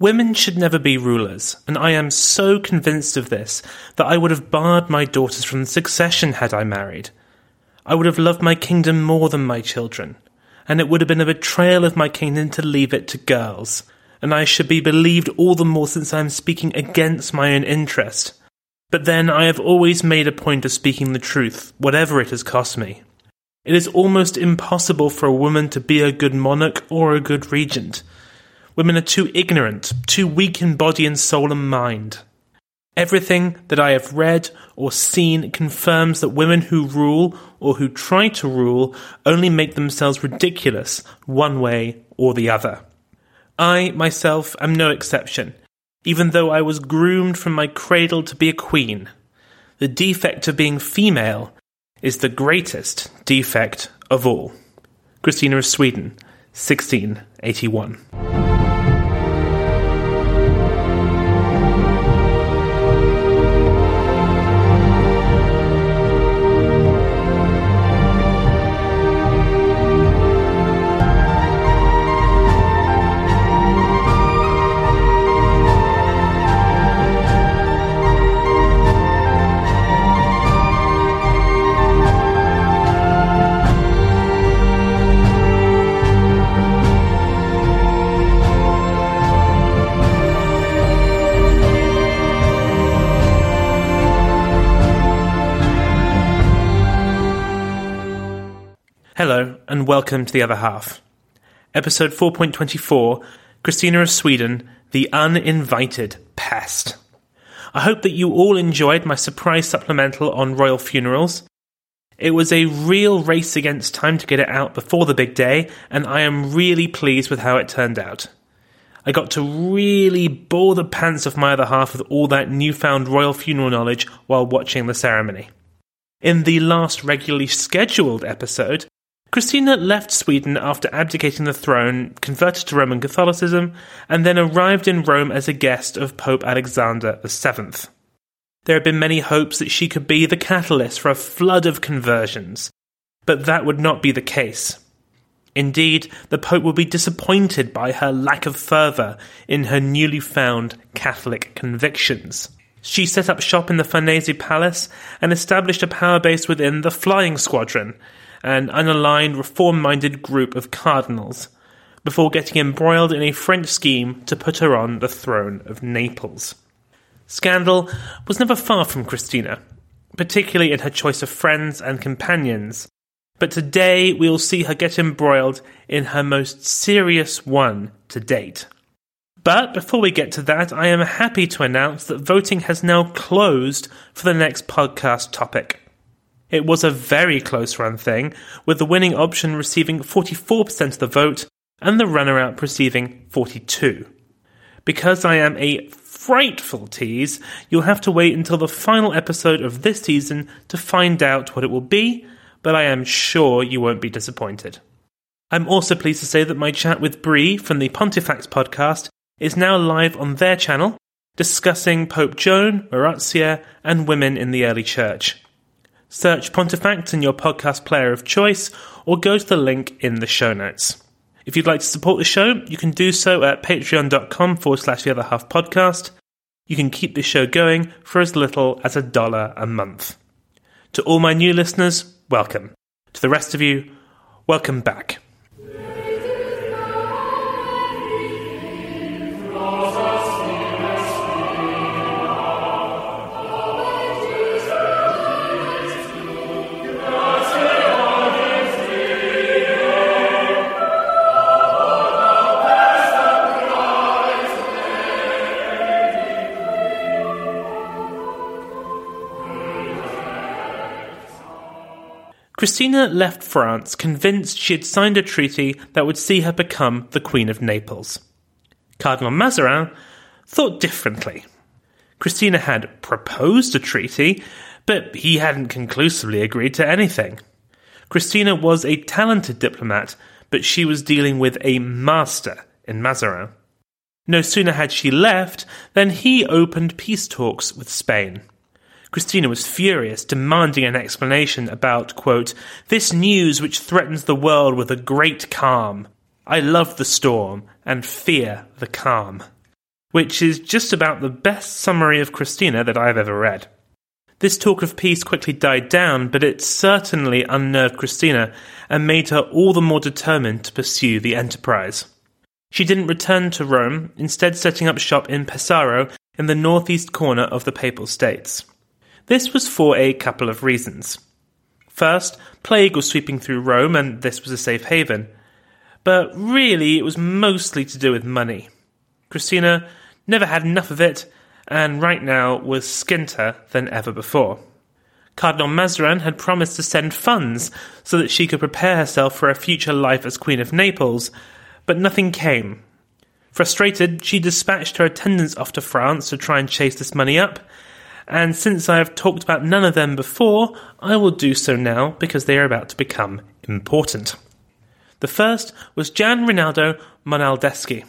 Women should never be rulers, and I am so convinced of this that I would have barred my daughters from the succession had I married. I would have loved my kingdom more than my children, and it would have been a betrayal of my kingdom to leave it to girls, and I should be believed all the more since I am speaking against my own interest. But then I have always made a point of speaking the truth, whatever it has cost me. It is almost impossible for a woman to be a good monarch or a good regent. Women are too ignorant, too weak in body and soul and mind. Everything that I have read or seen confirms that women who rule or who try to rule only make themselves ridiculous one way or the other. I, myself, am no exception, even though I was groomed from my cradle to be a queen. The defect of being female is the greatest defect of all. Christina of Sweden, 1681. Welcome to the other half. Episode 4.24 Christina of Sweden, The Uninvited Pest. I hope that you all enjoyed my surprise supplemental on royal funerals. It was a real race against time to get it out before the big day, and I am really pleased with how it turned out. I got to really bore the pants off my other half with all that newfound royal funeral knowledge while watching the ceremony. In the last regularly scheduled episode, Christina left Sweden after abdicating the throne, converted to Roman Catholicism, and then arrived in Rome as a guest of Pope Alexander VII. There had been many hopes that she could be the catalyst for a flood of conversions, but that would not be the case. Indeed, the Pope would be disappointed by her lack of fervour in her newly found Catholic convictions. She set up shop in the Farnese Palace and established a power base within the Flying Squadron, an unaligned, reform minded group of cardinals, before getting embroiled in a French scheme to put her on the throne of Naples. Scandal was never far from Christina, particularly in her choice of friends and companions, but today we'll see her get embroiled in her most serious one to date. But before we get to that, I am happy to announce that voting has now closed for the next podcast topic. It was a very close run thing, with the winning option receiving 44% of the vote and the runner up receiving 42. Because I am a frightful tease, you'll have to wait until the final episode of this season to find out what it will be, but I am sure you won't be disappointed. I'm also pleased to say that my chat with Brie from the Pontifacts podcast is now live on their channel, discussing Pope Joan, Marozia, and women in the early church. Search Pontifacts in your podcast player of choice or go to the link in the show notes. If you'd like to support the show, you can do so at patreon.com forward slash the other half podcast. You can keep the show going for as little as a dollar a month. To all my new listeners, welcome. To the rest of you, welcome back. Christina left France convinced she had signed a treaty that would see her become the Queen of Naples. Cardinal Mazarin thought differently. Christina had proposed a treaty, but he hadn't conclusively agreed to anything. Christina was a talented diplomat, but she was dealing with a master in Mazarin. No sooner had she left than he opened peace talks with Spain. Christina was furious, demanding an explanation about, quote, this news which threatens the world with a great calm. I love the storm and fear the calm. Which is just about the best summary of Christina that I've ever read. This talk of peace quickly died down, but it certainly unnerved Christina and made her all the more determined to pursue the enterprise. She didn't return to Rome, instead setting up shop in Pesaro in the northeast corner of the Papal States. This was for a couple of reasons. First, plague was sweeping through Rome, and this was a safe haven. But really, it was mostly to do with money. Christina never had enough of it, and right now was skinter than ever before. Cardinal Mazarin had promised to send funds so that she could prepare herself for a future life as Queen of Naples, but nothing came. Frustrated, she dispatched her attendants off to France to try and chase this money up, and since I have talked about none of them before, I will do so now because they are about to become important. The first was Gian Rinaldo Monaldeschi.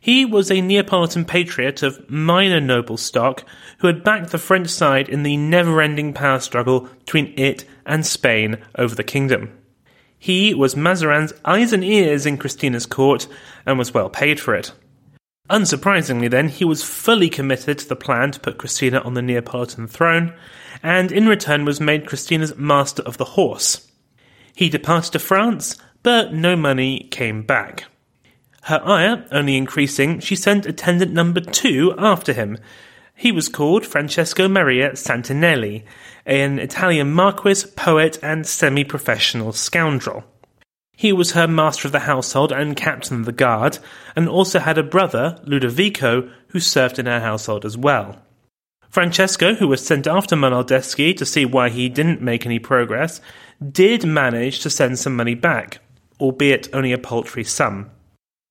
He was a Neapolitan patriot of minor noble stock who had backed the French side in the never ending power struggle between it and Spain over the kingdom. He was Mazarin's eyes and ears in Christina's court and was well paid for it. Unsurprisingly, then, he was fully committed to the plan to put Christina on the Neapolitan throne, and in return was made Christina's master of the horse. He departed to France, but no money came back. Her ire only increasing, she sent attendant number two after him. He was called Francesco Maria Santinelli, an Italian marquis, poet, and semi professional scoundrel. He was her master of the household and captain of the guard, and also had a brother, Ludovico, who served in her household as well. Francesco, who was sent after Monaldeschi to see why he didn't make any progress, did manage to send some money back, albeit only a paltry sum.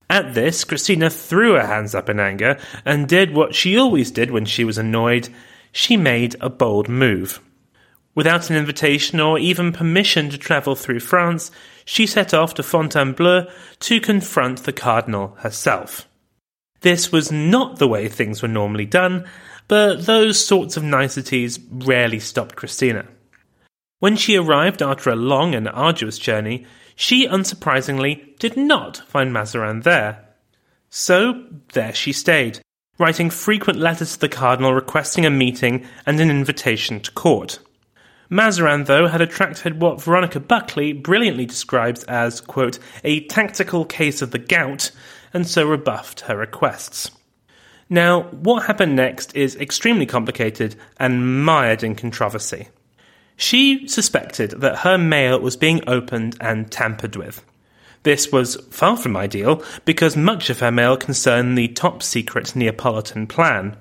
At this, Christina threw her hands up in anger and did what she always did when she was annoyed she made a bold move. Without an invitation or even permission to travel through France, she set off to Fontainebleau to confront the Cardinal herself. This was not the way things were normally done, but those sorts of niceties rarely stopped Christina. When she arrived after a long and arduous journey, she unsurprisingly did not find Mazarin there. So there she stayed, writing frequent letters to the Cardinal requesting a meeting and an invitation to court. Mazarin, though, had attracted what Veronica Buckley brilliantly describes as, quote, a tactical case of the gout, and so rebuffed her requests. Now, what happened next is extremely complicated and mired in controversy. She suspected that her mail was being opened and tampered with. This was far from ideal because much of her mail concerned the top secret Neapolitan plan.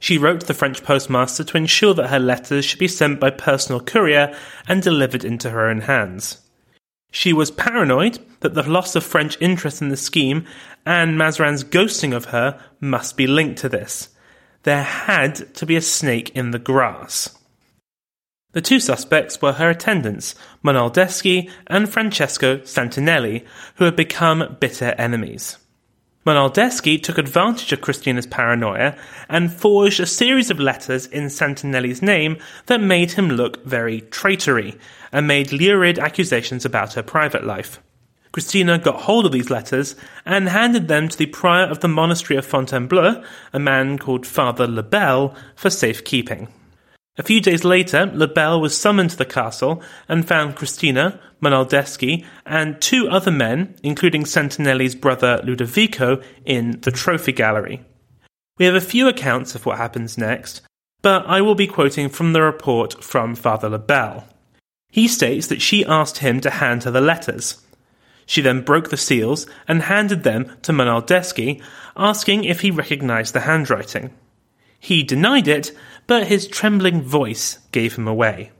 She wrote to the French postmaster to ensure that her letters should be sent by personal courier and delivered into her own hands. She was paranoid that the loss of French interest in the scheme and Mazarin's ghosting of her must be linked to this. There had to be a snake in the grass. The two suspects were her attendants, Monaldeschi and Francesco Santinelli, who had become bitter enemies. Monaldeschi took advantage of Christina's paranoia and forged a series of letters in Santinelli's name that made him look very traitory and made lurid accusations about her private life. Christina got hold of these letters and handed them to the prior of the monastery of Fontainebleau, a man called Father Lebel, for safekeeping. A few days later, Lebel was summoned to the castle and found Christina, Monaldeschi, and two other men, including Santinelli's brother Ludovico, in the trophy gallery. We have a few accounts of what happens next, but I will be quoting from the report from Father Lebel. He states that she asked him to hand her the letters. She then broke the seals and handed them to Monaldeschi, asking if he recognized the handwriting. He denied it, but his trembling voice gave him away.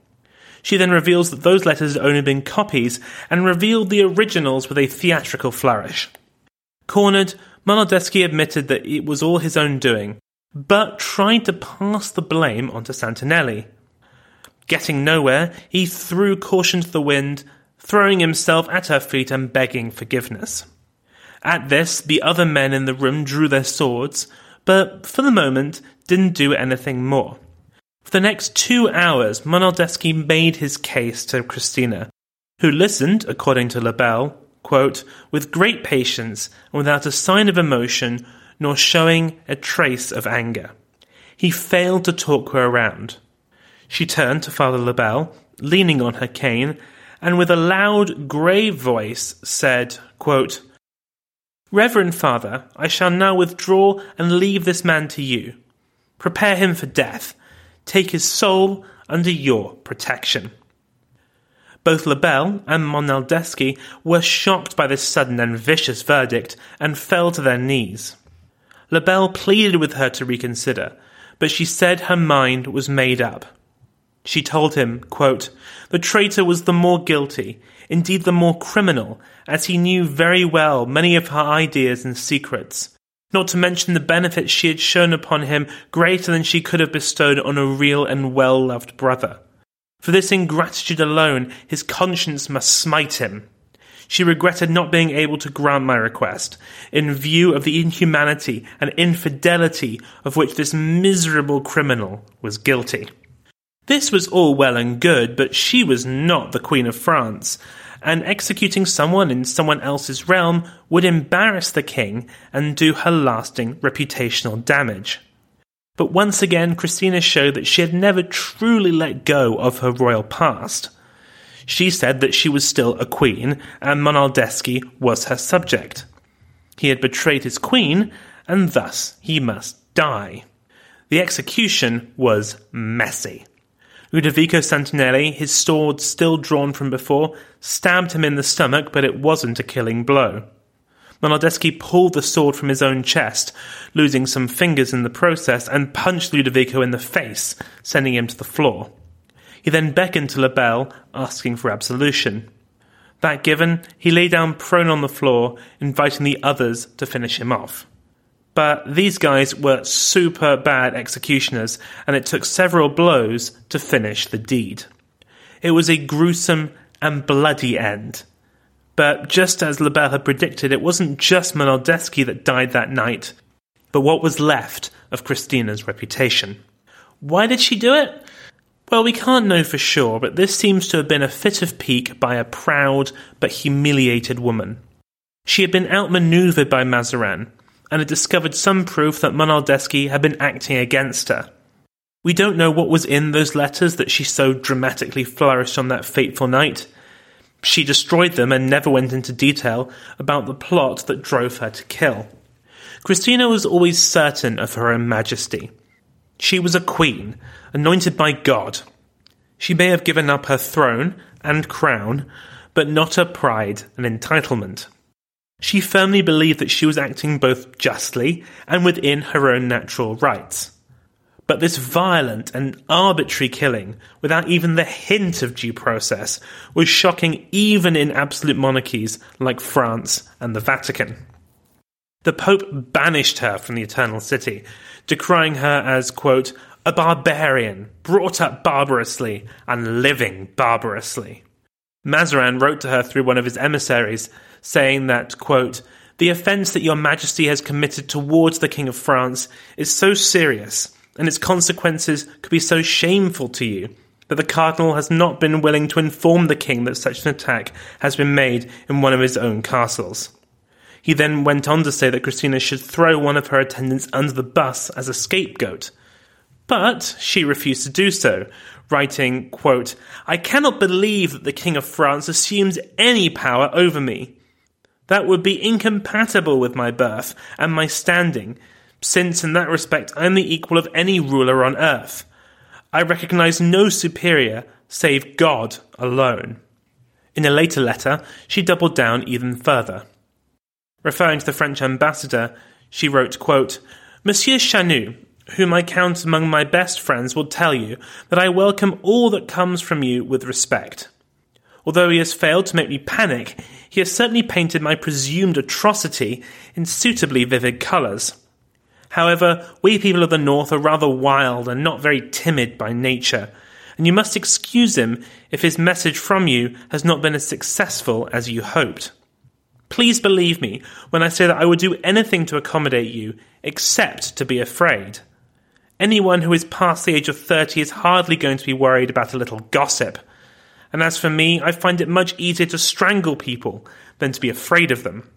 She then reveals that those letters had only been copies and revealed the originals with a theatrical flourish. Cornered, Monaldeschi admitted that it was all his own doing, but tried to pass the blame onto Santinelli. Getting nowhere, he threw caution to the wind throwing himself at her feet and begging forgiveness. At this, the other men in the room drew their swords, but for the moment didn't do anything more. For the next two hours, Monaldeschi made his case to Christina, who listened, according to Lebel, quote, with great patience and without a sign of emotion, nor showing a trace of anger. He failed to talk her around. She turned to Father Lebel, leaning on her cane, and with a loud, grave voice said, quote, Reverend Father, I shall now withdraw and leave this man to you. Prepare him for death. Take his soul under your protection. Both Lebel and Monaldeschi were shocked by this sudden and vicious verdict and fell to their knees. Lebel pleaded with her to reconsider, but she said her mind was made up. She told him, quote, The traitor was the more guilty, indeed the more criminal, as he knew very well many of her ideas and secrets, not to mention the benefits she had shown upon him greater than she could have bestowed on a real and well loved brother. For this ingratitude alone his conscience must smite him. She regretted not being able to grant my request, in view of the inhumanity and infidelity of which this miserable criminal was guilty. This was all well and good, but she was not the Queen of France, and executing someone in someone else's realm would embarrass the king and do her lasting reputational damage. But once again, Christina showed that she had never truly let go of her royal past. She said that she was still a queen, and Monaldeschi was her subject. He had betrayed his queen, and thus he must die. The execution was messy. Ludovico Santinelli, his sword still drawn from before, stabbed him in the stomach, but it wasn't a killing blow. Monaldeschi pulled the sword from his own chest, losing some fingers in the process, and punched Ludovico in the face, sending him to the floor. He then beckoned to Lebel, asking for absolution. That given, he lay down prone on the floor, inviting the others to finish him off. But these guys were super bad executioners, and it took several blows to finish the deed. It was a gruesome and bloody end. But just as Lebel had predicted, it wasn't just Monaldeschi that died that night, but what was left of Christina's reputation. Why did she do it? Well, we can't know for sure, but this seems to have been a fit of pique by a proud but humiliated woman. She had been outmaneuvered by Mazarin, and had discovered some proof that Monaldeschi had been acting against her. We don't know what was in those letters that she so dramatically flourished on that fateful night. She destroyed them and never went into detail about the plot that drove her to kill. Christina was always certain of her own majesty. She was a queen, anointed by God. She may have given up her throne and crown, but not her pride and entitlement. She firmly believed that she was acting both justly and within her own natural rights. But this violent and arbitrary killing, without even the hint of due process, was shocking even in absolute monarchies like France and the Vatican. The Pope banished her from the Eternal City, decrying her as, quote, a barbarian, brought up barbarously and living barbarously. Mazarin wrote to her through one of his emissaries saying that, quote, The offence that your majesty has committed towards the King of France is so serious, and its consequences could be so shameful to you, that the cardinal has not been willing to inform the king that such an attack has been made in one of his own castles. He then went on to say that Christina should throw one of her attendants under the bus as a scapegoat. But she refused to do so, writing, quote, I cannot believe that the King of France assumes any power over me. That would be incompatible with my birth and my standing, since in that respect I am the equal of any ruler on earth. I recognize no superior save God alone. In a later letter, she doubled down even further. Referring to the French ambassador, she wrote, quote, Monsieur Chanut, whom I count among my best friends, will tell you that I welcome all that comes from you with respect. Although he has failed to make me panic, he has certainly painted my presumed atrocity in suitably vivid colours. However, we people of the North are rather wild and not very timid by nature, and you must excuse him if his message from you has not been as successful as you hoped. Please believe me when I say that I would do anything to accommodate you, except to be afraid. Anyone who is past the age of 30 is hardly going to be worried about a little gossip and as for me, I find it much easier to strangle people than to be afraid of them.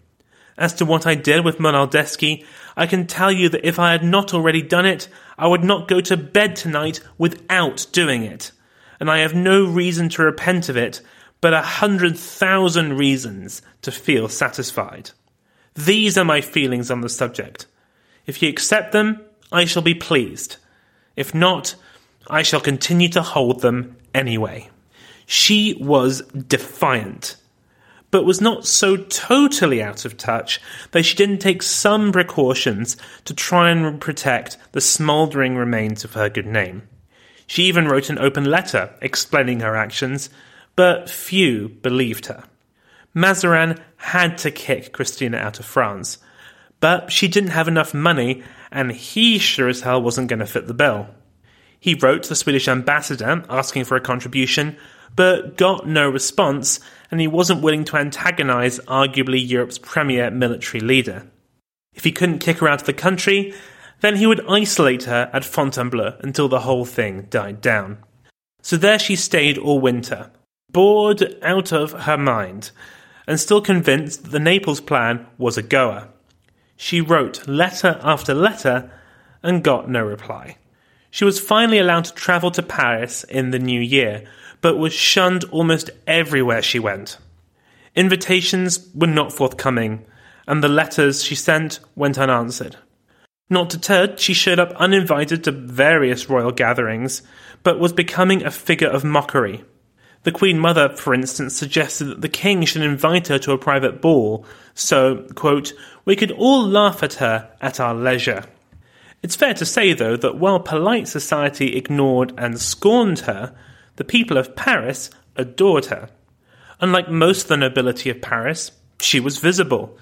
As to what I did with Monaldeschi, I can tell you that if I had not already done it, I would not go to bed tonight without doing it. And I have no reason to repent of it, but a hundred thousand reasons to feel satisfied. These are my feelings on the subject. If you accept them, I shall be pleased. If not, I shall continue to hold them anyway. She was defiant, but was not so totally out of touch that she didn't take some precautions to try and protect the smouldering remains of her good name. She even wrote an open letter explaining her actions, but few believed her. Mazarin had to kick Christina out of France, but she didn't have enough money, and he sure as hell wasn't going to fit the bill. He wrote the Swedish ambassador asking for a contribution, but got no response, and he wasn't willing to antagonize arguably Europe's premier military leader. If he couldn't kick her out of the country, then he would isolate her at Fontainebleau until the whole thing died down. So there she stayed all winter, bored out of her mind, and still convinced that the Naples plan was a goer. She wrote letter after letter and got no reply. She was finally allowed to travel to Paris in the new year, but was shunned almost everywhere she went. Invitations were not forthcoming, and the letters she sent went unanswered. Not deterred, she showed up uninvited to various royal gatherings, but was becoming a figure of mockery. The Queen Mother, for instance, suggested that the King should invite her to a private ball, so, quote, we could all laugh at her at our leisure. It's fair to say, though, that while polite society ignored and scorned her, the people of Paris adored her. Unlike most of the nobility of Paris, she was visible.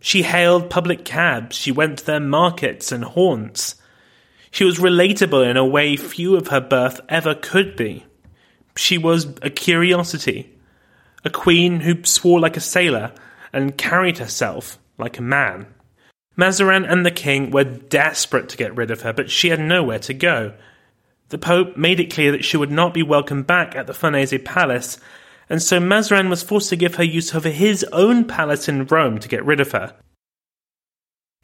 She hailed public cabs, she went to their markets and haunts. She was relatable in a way few of her birth ever could be. She was a curiosity, a queen who swore like a sailor and carried herself like a man. Mazarin and the king were desperate to get rid of her, but she had nowhere to go, the Pope made it clear that she would not be welcome back at the Farnese Palace, and so Mazarin was forced to give her use of his own palace in Rome to get rid of her.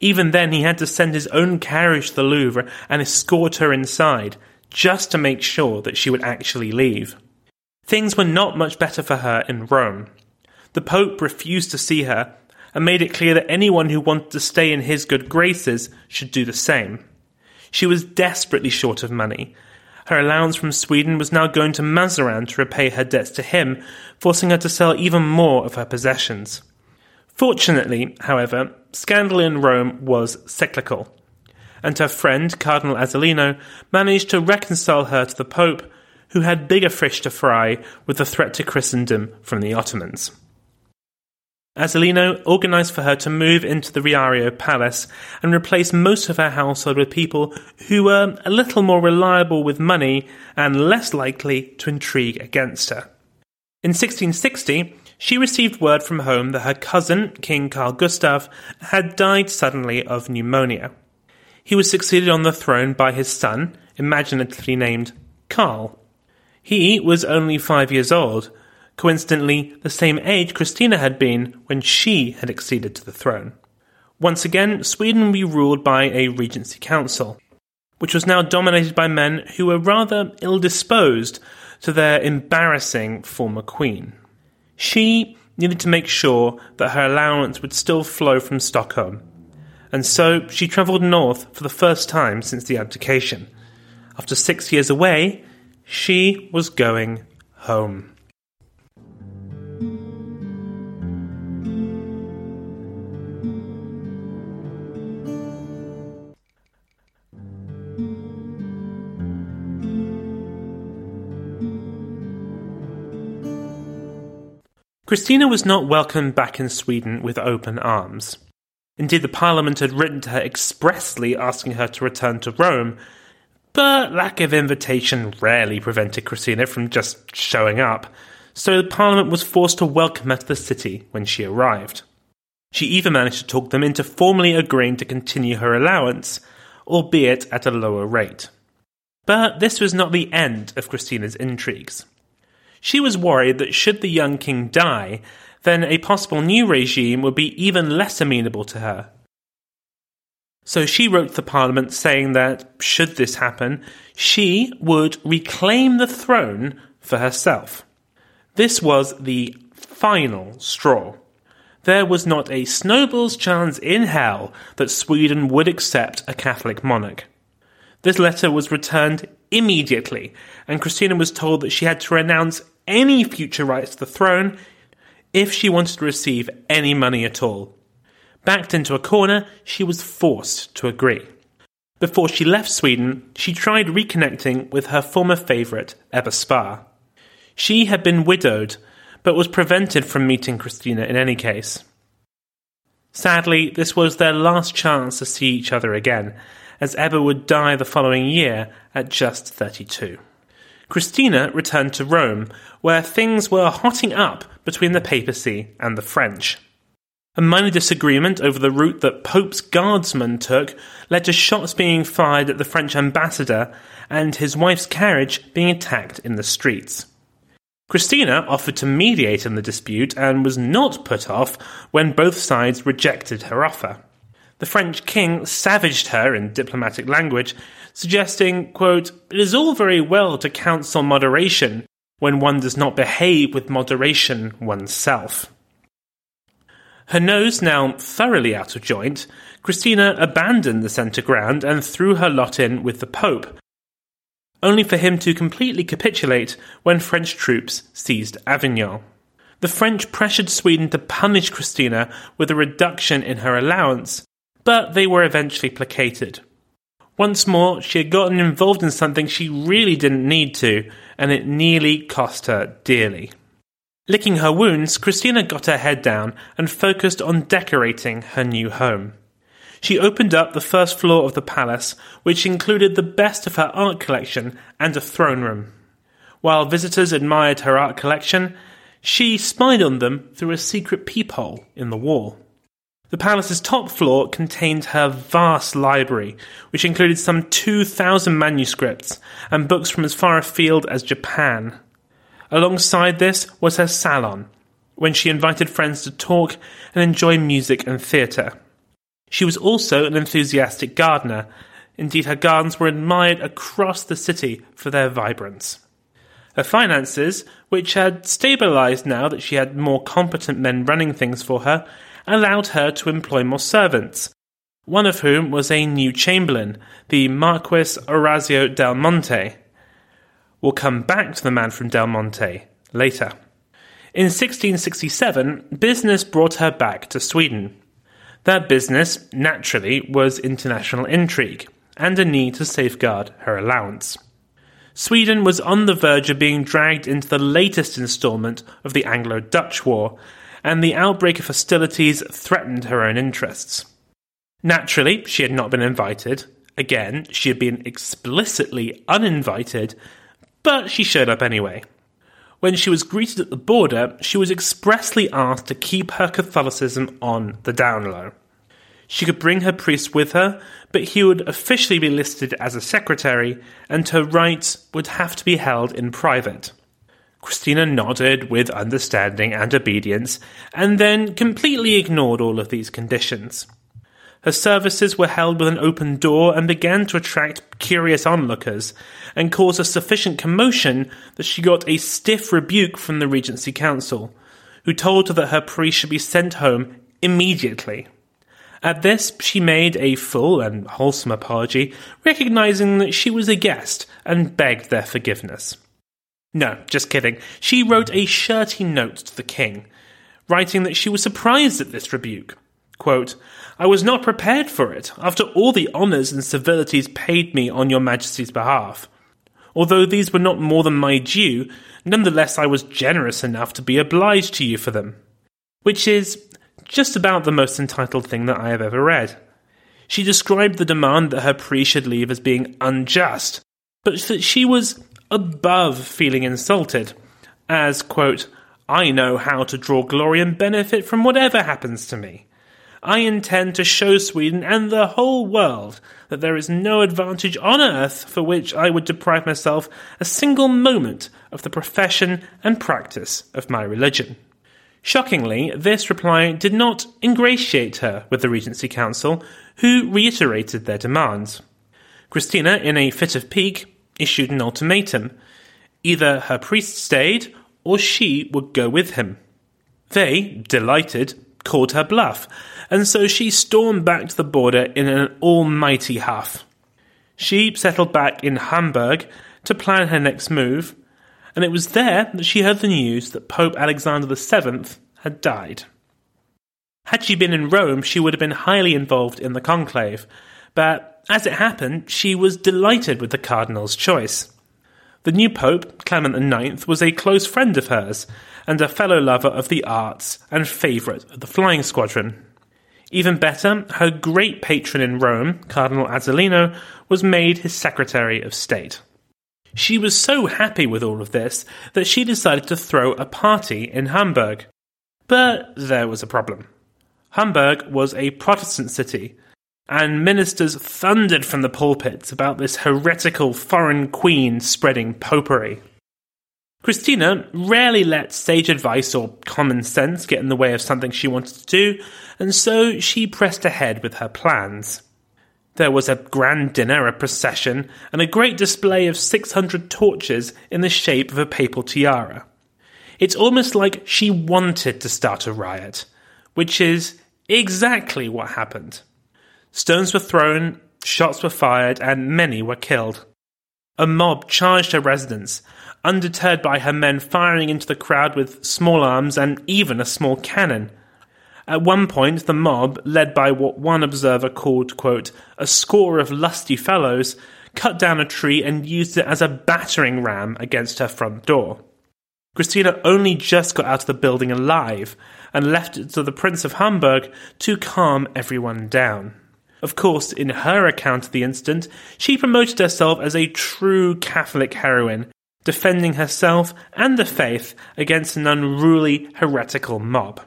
Even then, he had to send his own carriage to the Louvre and escort her inside, just to make sure that she would actually leave. Things were not much better for her in Rome. The Pope refused to see her and made it clear that anyone who wanted to stay in his good graces should do the same. She was desperately short of money, her allowance from Sweden was now going to Mazarin to repay her debts to him, forcing her to sell even more of her possessions. Fortunately, however, scandal in Rome was cyclical, and her friend, Cardinal Azzolino, managed to reconcile her to the Pope, who had bigger fish to fry with the threat to Christendom from the Ottomans. Azzolino organised for her to move into the Riario Palace and replace most of her household with people who were a little more reliable with money and less likely to intrigue against her. In 1660, she received word from home that her cousin, King Carl Gustav, had died suddenly of pneumonia. He was succeeded on the throne by his son, imaginatively named Karl. He was only five years old, coincidentally the same age Christina had been when she had acceded to the throne. Once again, Sweden would be ruled by a regency council, which was now dominated by men who were rather ill disposed to their embarrassing former queen. She needed to make sure that her allowance would still flow from Stockholm, and so she travelled north for the first time since the abdication. After six years away, she was going home. Christina was not welcomed back in Sweden with open arms. Indeed, the Parliament had written to her expressly asking her to return to Rome, but lack of invitation rarely prevented Christina from just showing up, so the Parliament was forced to welcome her to the city when she arrived. She even managed to talk them into formally agreeing to continue her allowance, albeit at a lower rate. But this was not the end of Christina's intrigues. She was worried that should the young king die, then a possible new regime would be even less amenable to her. So she wrote to the parliament saying that, should this happen, she would reclaim the throne for herself. This was the final straw. There was not a snowball's chance in hell that Sweden would accept a Catholic monarch. This letter was returned immediately, and Christina was told that she had to renounce any future rights to the throne if she wanted to receive any money at all. Backed into a corner, she was forced to agree. Before she left Sweden, she tried reconnecting with her former favourite, Ebba Spar. She had been widowed, but was prevented from meeting Christina in any case. Sadly, this was their last chance to see each other again, as Ebba would die the following year at just 32. Christina returned to Rome, where things were hotting up between the papacy and the French. A minor disagreement over the route that Pope's guardsmen took led to shots being fired at the French ambassador and his wife's carriage being attacked in the streets. Christina offered to mediate in the dispute and was not put off when both sides rejected her offer. The French king savaged her in diplomatic language, suggesting, quote, It is all very well to counsel moderation when one does not behave with moderation oneself. Her nose now thoroughly out of joint, Christina abandoned the centre ground and threw her lot in with the Pope, only for him to completely capitulate when French troops seized Avignon. The French pressured Sweden to punish Christina with a reduction in her allowance, but they were eventually placated. Once more, she had gotten involved in something she really didn't need to, and it nearly cost her dearly. Licking her wounds, Christina got her head down and focused on decorating her new home. She opened up the first floor of the palace, which included the best of her art collection and a throne room. While visitors admired her art collection, she spied on them through a secret peephole in the wall. The palace's top floor contained her vast library, which included some 2,000 manuscripts and books from as far afield as Japan. Alongside this was her salon, when she invited friends to talk and enjoy music and theatre. She was also an enthusiastic gardener. Indeed, her gardens were admired across the city for their vibrance. Her finances, which had stabilised now that she had more competent men running things for her, allowed her to employ more servants, one of whom was a new chamberlain, the Marquis Orazio del Monte. We'll come back to the man from Del Monte later. In 1667, business brought her back to Sweden. That business, naturally, was international intrigue and a need to safeguard her allowance. Sweden was on the verge of being dragged into the latest installment of the Anglo Dutch War, and the outbreak of hostilities threatened her own interests. Naturally, she had not been invited. Again, she had been explicitly uninvited, but she showed up anyway. when she was greeted at the border, she was expressly asked to keep her Catholicism on the down low. She could bring her priest with her, but he would officially be listed as a secretary, and her rites would have to be held in private. Christina nodded with understanding and obedience, and then completely ignored all of these conditions. Her services were held with an open door and began to attract curious onlookers, and caused a sufficient commotion that she got a stiff rebuke from the Regency Council, who told her that her priest should be sent home immediately. At this, she made a full and wholesome apology, recognizing that she was a guest, and begged their forgiveness. No, just kidding. She wrote a shirty note to the king, writing that she was surprised at this rebuke. Quote, I was not prepared for it, after all the honours and civilities paid me on your majesty's behalf. Although these were not more than my due, nonetheless I was generous enough to be obliged to you for them. Which is just about the most entitled thing that I have ever read. She described the demand that her priest should leave as being unjust, but that she was above feeling insulted, as, quote, I know how to draw glory and benefit from whatever happens to me. I intend to show Sweden and the whole world that there is no advantage on earth for which I would deprive myself a single moment of the profession and practice of my religion. Shockingly, this reply did not ingratiate her with the Regency Council, who reiterated their demands. Christina, in a fit of pique, issued an ultimatum. Either her priest stayed, or she would go with him. They, delighted, called her bluff, and so she stormed back to the border in an almighty huff. She settled back in Hamburg to plan her next move, and it was there that she heard the news that Pope Alexander VII had died. Had she been in Rome, she would have been highly involved in the conclave, but as it happened, she was delighted with the cardinal's choice. The new pope, Clement IX, was a close friend of hers, and a fellow lover of the arts and favourite of the flying squadron. Even better, her great patron in Rome, Cardinal Azzolino, was made his Secretary of State. She was so happy with all of this that she decided to throw a party in Hamburg. But there was a problem. Hamburg was a Protestant city, and ministers thundered from the pulpits about this heretical foreign queen spreading popery. Christina rarely let sage advice or common sense get in the way of something she wanted to do, and so she pressed ahead with her plans. There was a grand dinner, a procession, and a great display of 600 torches in the shape of a papal tiara. It's almost like she wanted to start a riot, which is exactly what happened. Stones were thrown, shots were fired, and many were killed. A mob charged her residence, undeterred by her men firing into the crowd with small arms and even a small cannon. At one point, the mob, led by what one observer called, quote, a score of lusty fellows, cut down a tree and used it as a battering ram against her front door. Christina only just got out of the building alive and left it to the Prince of Hamburg to calm everyone down. Of course, in her account of the incident, she promoted herself as a true Catholic heroine, defending herself and the faith against an unruly heretical mob.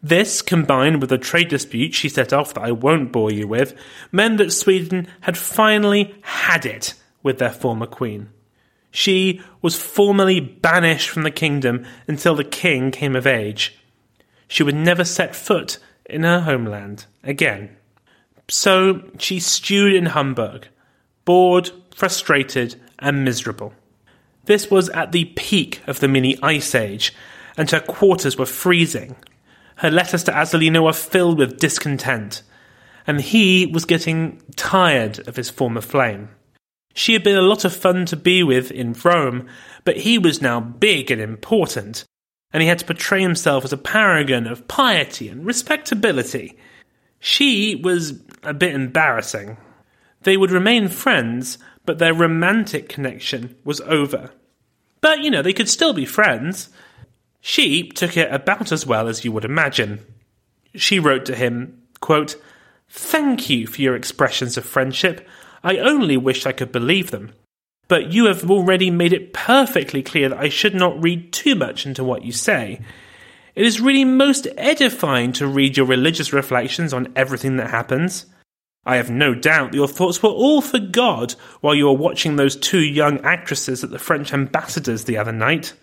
This, combined with a trade dispute she set off that I won't bore you with, meant that Sweden had finally had it with their former queen. She was formally banished from the kingdom until the king came of age. She would never set foot in her homeland again. So she stewed in Hamburg, bored, frustrated, and miserable. This was at the peak of the mini ice age, and her quarters were freezing. Her letters to Azzolino were filled with discontent, and he was getting tired of his former flame. She had been a lot of fun to be with in Rome, but he was now big and important, and he had to portray himself as a paragon of piety and respectability. She was a bit embarrassing. They would remain friends, but their romantic connection was over. But, you know, they could still be friends. She took it about as well as you would imagine. She wrote to him, quote, Thank you for your expressions of friendship. I only wish I could believe them. but you have already made it perfectly clear that I should not read too much into what you say. It is really most edifying to read your religious reflections on everything that happens. I have no doubt your thoughts were all for God while you were watching those two young actresses at the French ambassador's the other night.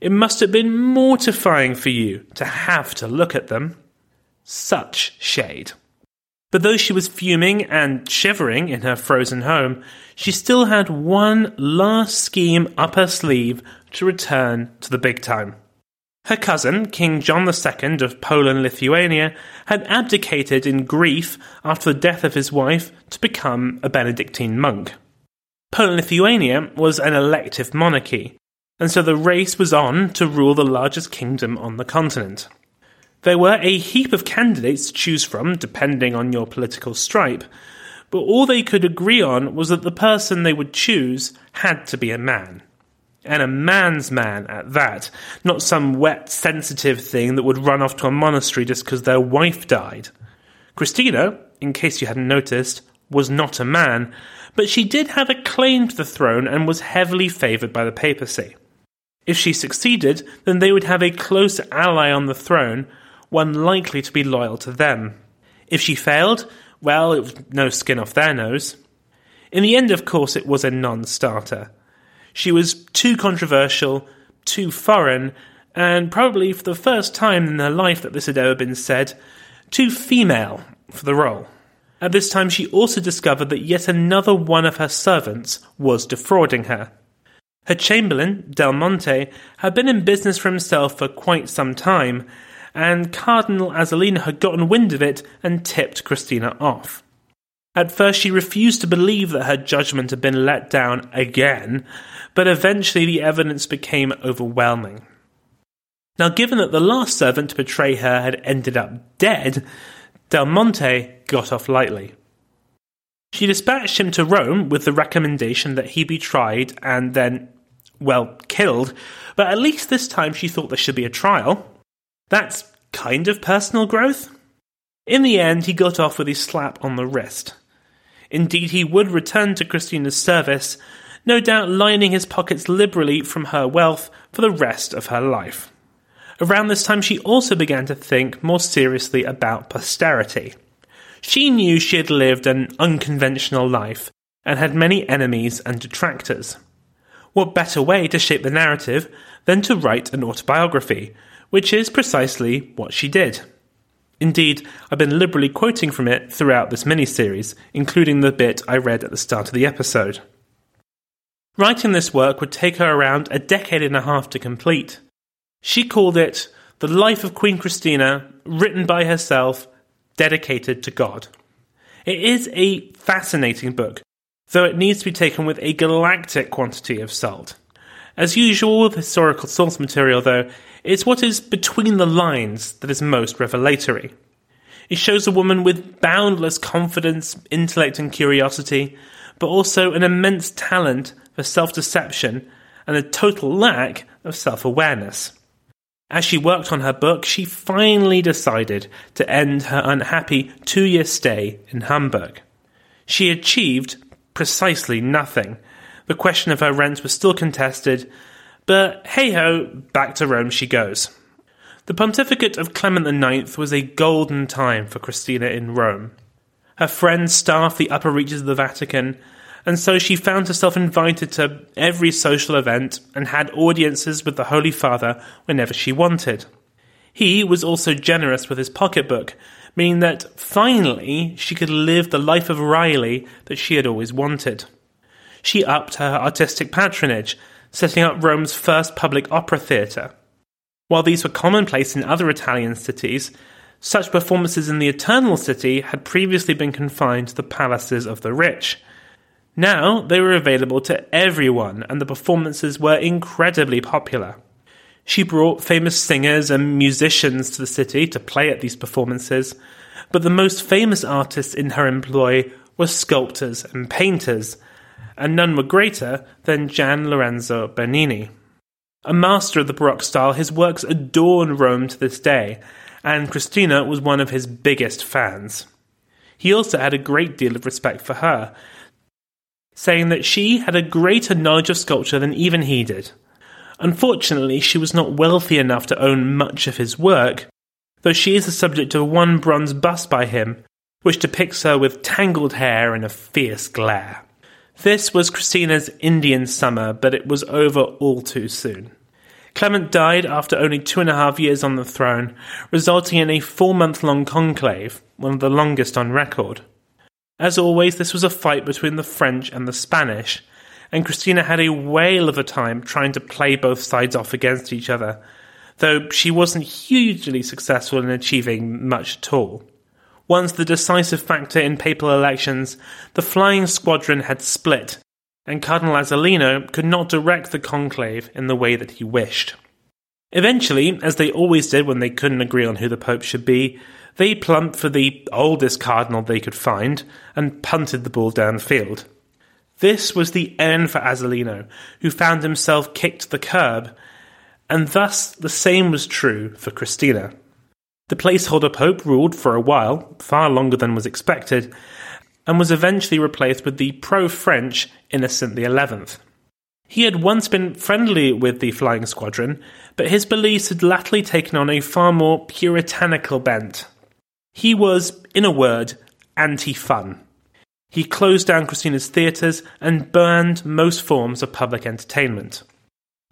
It must have been mortifying for you to have to look at them. Such shade. But though she was fuming and shivering in her frozen home, she still had one last scheme up her sleeve to return to the big time. Her cousin, King John II of Poland Lithuania, had abdicated in grief after the death of his wife to become a Benedictine monk. Poland Lithuania was an elective monarchy, and so the race was on to rule the largest kingdom on the continent. There were a heap of candidates to choose from, depending on your political stripe, but all they could agree on was that the person they would choose had to be a man and a man's man at that, not some wet, sensitive thing that would run off to a monastery just because their wife died. Christina, in case you hadn't noticed, was not a man, but she did have a claim to the throne and was heavily favoured by the papacy. If she succeeded, then they would have a close ally on the throne, one likely to be loyal to them. If she failed, well, it was no skin off their nose. In the end, of course, it was a non starter. She was too controversial, too foreign, and probably for the first time in her life that this had ever been said, too female for the role. At this time, she also discovered that yet another one of her servants was defrauding her. Her chamberlain, Del Monte, had been in business for himself for quite some time, and Cardinal Azzolino had gotten wind of it and tipped Christina off. At first, she refused to believe that her judgment had been let down again, but eventually the evidence became overwhelming. Now, given that the last servant to betray her had ended up dead, Del Monte got off lightly. She dispatched him to Rome with the recommendation that he be tried and then, well, killed, but at least this time she thought there should be a trial. That's kind of personal growth. In the end, he got off with a slap on the wrist. Indeed, he would return to Christina's service, no doubt lining his pockets liberally from her wealth for the rest of her life. Around this time, she also began to think more seriously about posterity. She knew she had lived an unconventional life and had many enemies and detractors. What better way to shape the narrative than to write an autobiography, which is precisely what she did. Indeed, I've been liberally quoting from it throughout this mini-series, including the bit I read at the start of the episode. Writing this work would take her around a decade and a half to complete. She called it The Life of Queen Christina, written by herself, dedicated to God. It is a fascinating book, though it needs to be taken with a galactic quantity of salt. As usual with historical source material, though, it's what is between the lines that is most revelatory. It shows a woman with boundless confidence, intellect, and curiosity, but also an immense talent for self deception and a total lack of self awareness. As she worked on her book, she finally decided to end her unhappy two year stay in Hamburg. She achieved precisely nothing. The question of her rent was still contested, but hey ho, back to Rome she goes. The pontificate of Clement IX was a golden time for Christina in Rome. Her friends staffed the upper reaches of the Vatican, and so she found herself invited to every social event and had audiences with the Holy Father whenever she wanted. He was also generous with his pocketbook, meaning that finally she could live the life of Riley that she had always wanted. She upped her artistic patronage, setting up Rome's first public opera theatre. While these were commonplace in other Italian cities, such performances in the Eternal City had previously been confined to the palaces of the rich now they were available to everyone, and the performances were incredibly popular. She brought famous singers and musicians to the city to play at these performances, but the most famous artists in her employ were sculptors and painters, and none were greater than Gian Lorenzo Bernini. A master of the Baroque style, his works adorn Rome to this day, and Christina was one of his biggest fans. He also had a great deal of respect for her, saying that she had a greater knowledge of sculpture than even he did. Unfortunately, she was not wealthy enough to own much of his work, though she is the subject of one bronze bust by him, which depicts her with tangled hair and a fierce glare. This was Christina's Indian summer, but it was over all too soon. Clement died after only two and a half years on the throne, resulting in a four month long conclave, one of the longest on record. As always, this was a fight between the French and the Spanish, and Christina had a whale of a time trying to play both sides off against each other, though she wasn't hugely successful in achieving much at all. Once the decisive factor in papal elections, the flying squadron had split, and Cardinal Azzolino could not direct the conclave in the way that he wished. Eventually, as they always did when they couldn't agree on who the Pope should be, they plumped for the oldest cardinal they could find and punted the ball downfield. This was the end for Azzolino, who found himself kicked to the curb, and thus the same was true for Christina. The placeholder pope ruled for a while, far longer than was expected, and was eventually replaced with the pro French Innocent XI. He had once been friendly with the flying squadron, but his beliefs had latterly taken on a far more puritanical bent. He was, in a word, anti fun. He closed down Christina's theatres and burned most forms of public entertainment.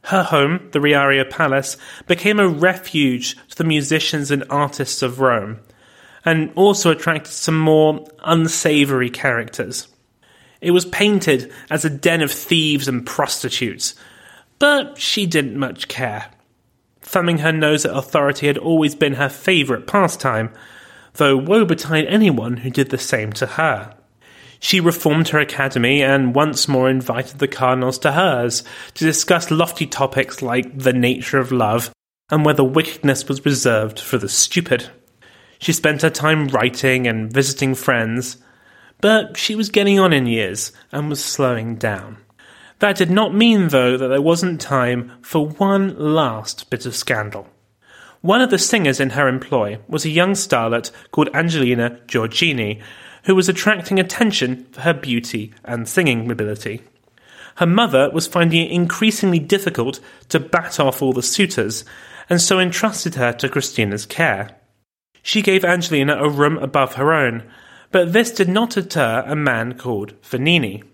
Her home, the Riario Palace, became a refuge to the musicians and artists of Rome, and also attracted some more unsavory characters. It was painted as a den of thieves and prostitutes, but she didn't much care. Thumbing her nose at authority had always been her favourite pastime, though woe betide anyone who did the same to her. She reformed her academy and once more invited the cardinals to hers to discuss lofty topics like the nature of love and whether wickedness was reserved for the stupid. She spent her time writing and visiting friends, but she was getting on in years and was slowing down. That did not mean, though, that there wasn't time for one last bit of scandal. One of the singers in her employ was a young starlet called Angelina Giorgini, who was attracting attention for her beauty and singing ability. Her mother was finding it increasingly difficult to bat off all the suitors, and so entrusted her to Christina's care. She gave Angelina a room above her own, but this did not deter a man called Vanini.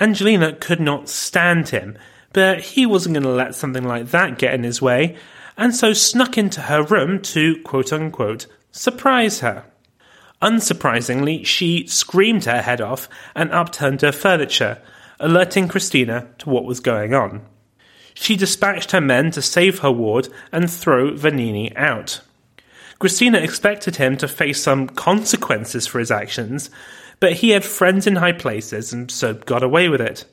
Angelina could not stand him, but he wasn't going to let something like that get in his way, and so snuck into her room to quote unquote surprise her. Unsurprisingly, she screamed her head off and upturned her furniture, alerting Christina to what was going on. She dispatched her men to save her ward and throw Vanini out. Christina expected him to face some consequences for his actions, but he had friends in high places and so got away with it.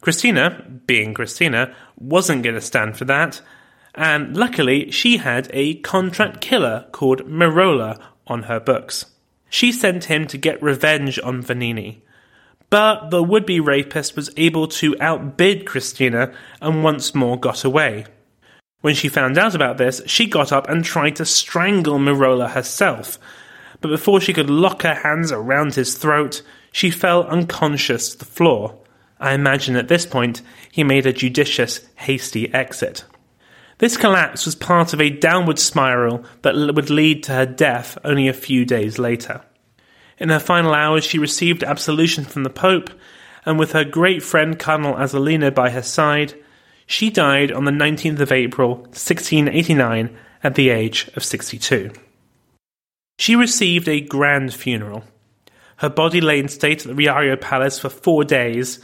Christina, being Christina, wasn't going to stand for that, and luckily she had a contract killer called Merola on her books. She sent him to get revenge on Vanini. But the would be rapist was able to outbid Christina and once more got away. When she found out about this, she got up and tried to strangle Merola herself. But before she could lock her hands around his throat, she fell unconscious to the floor. I imagine at this point he made a judicious, hasty exit. This collapse was part of a downward spiral that would lead to her death only a few days later. In her final hours, she received absolution from the Pope, and with her great friend Cardinal Azzolino by her side, she died on the 19th of April, 1689, at the age of 62. She received a grand funeral. Her body lay in state at the Riario Palace for four days,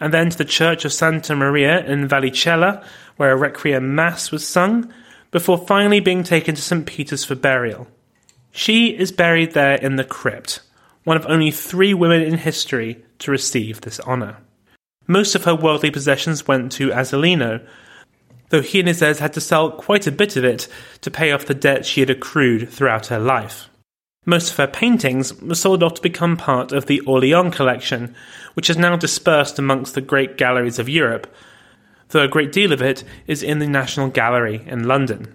and then to the church of Santa Maria in Vallicella, where a requiem mass was sung, before finally being taken to St. Peter's for burial. She is buried there in the crypt, one of only three women in history to receive this honour. Most of her worldly possessions went to Azzolino, though he and his heirs had to sell quite a bit of it to pay off the debt she had accrued throughout her life. Most of her paintings were sold off to become part of the Orleans collection, which is now dispersed amongst the great galleries of Europe, though a great deal of it is in the National Gallery in London.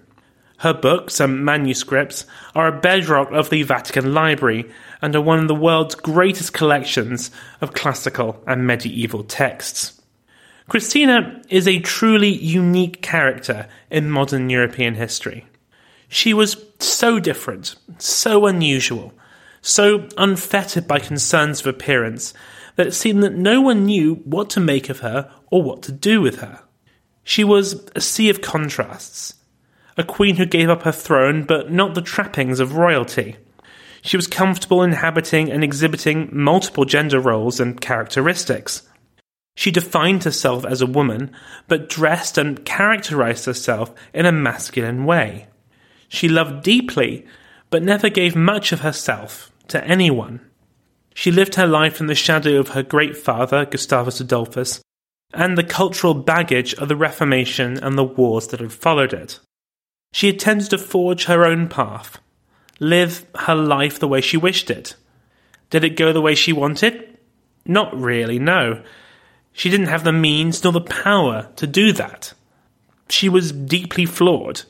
Her books and manuscripts are a bedrock of the Vatican Library and are one of the world's greatest collections of classical and medieval texts. Christina is a truly unique character in modern European history. She was so different, so unusual, so unfettered by concerns of appearance that it seemed that no one knew what to make of her or what to do with her. She was a sea of contrasts, a queen who gave up her throne but not the trappings of royalty. She was comfortable inhabiting and exhibiting multiple gender roles and characteristics. She defined herself as a woman, but dressed and characterized herself in a masculine way. She loved deeply, but never gave much of herself to anyone. She lived her life in the shadow of her great father, Gustavus Adolphus, and the cultural baggage of the Reformation and the wars that had followed it. She attempted to forge her own path, live her life the way she wished it. Did it go the way she wanted? Not really, no. She didn't have the means nor the power to do that. She was deeply flawed,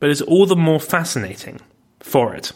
but is all the more fascinating for it.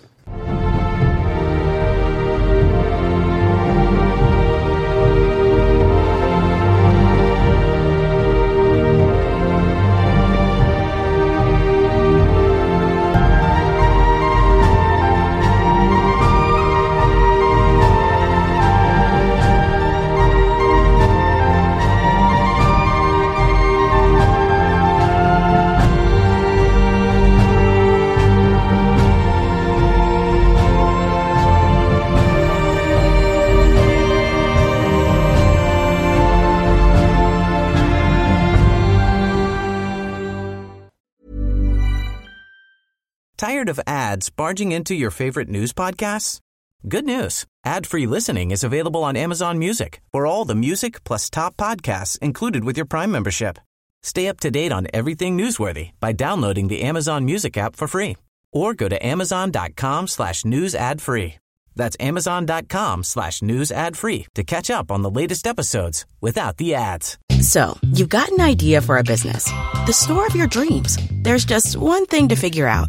Ads barging into your favorite news podcasts? Good news. Ad-free listening is available on Amazon Music for all the music plus top podcasts included with your Prime membership. Stay up to date on everything newsworthy by downloading the Amazon Music app for free or go to amazon.com slash news ad free. That's amazon.com slash news ad free to catch up on the latest episodes without the ads. So, you've got an idea for a business. The store of your dreams. There's just one thing to figure out.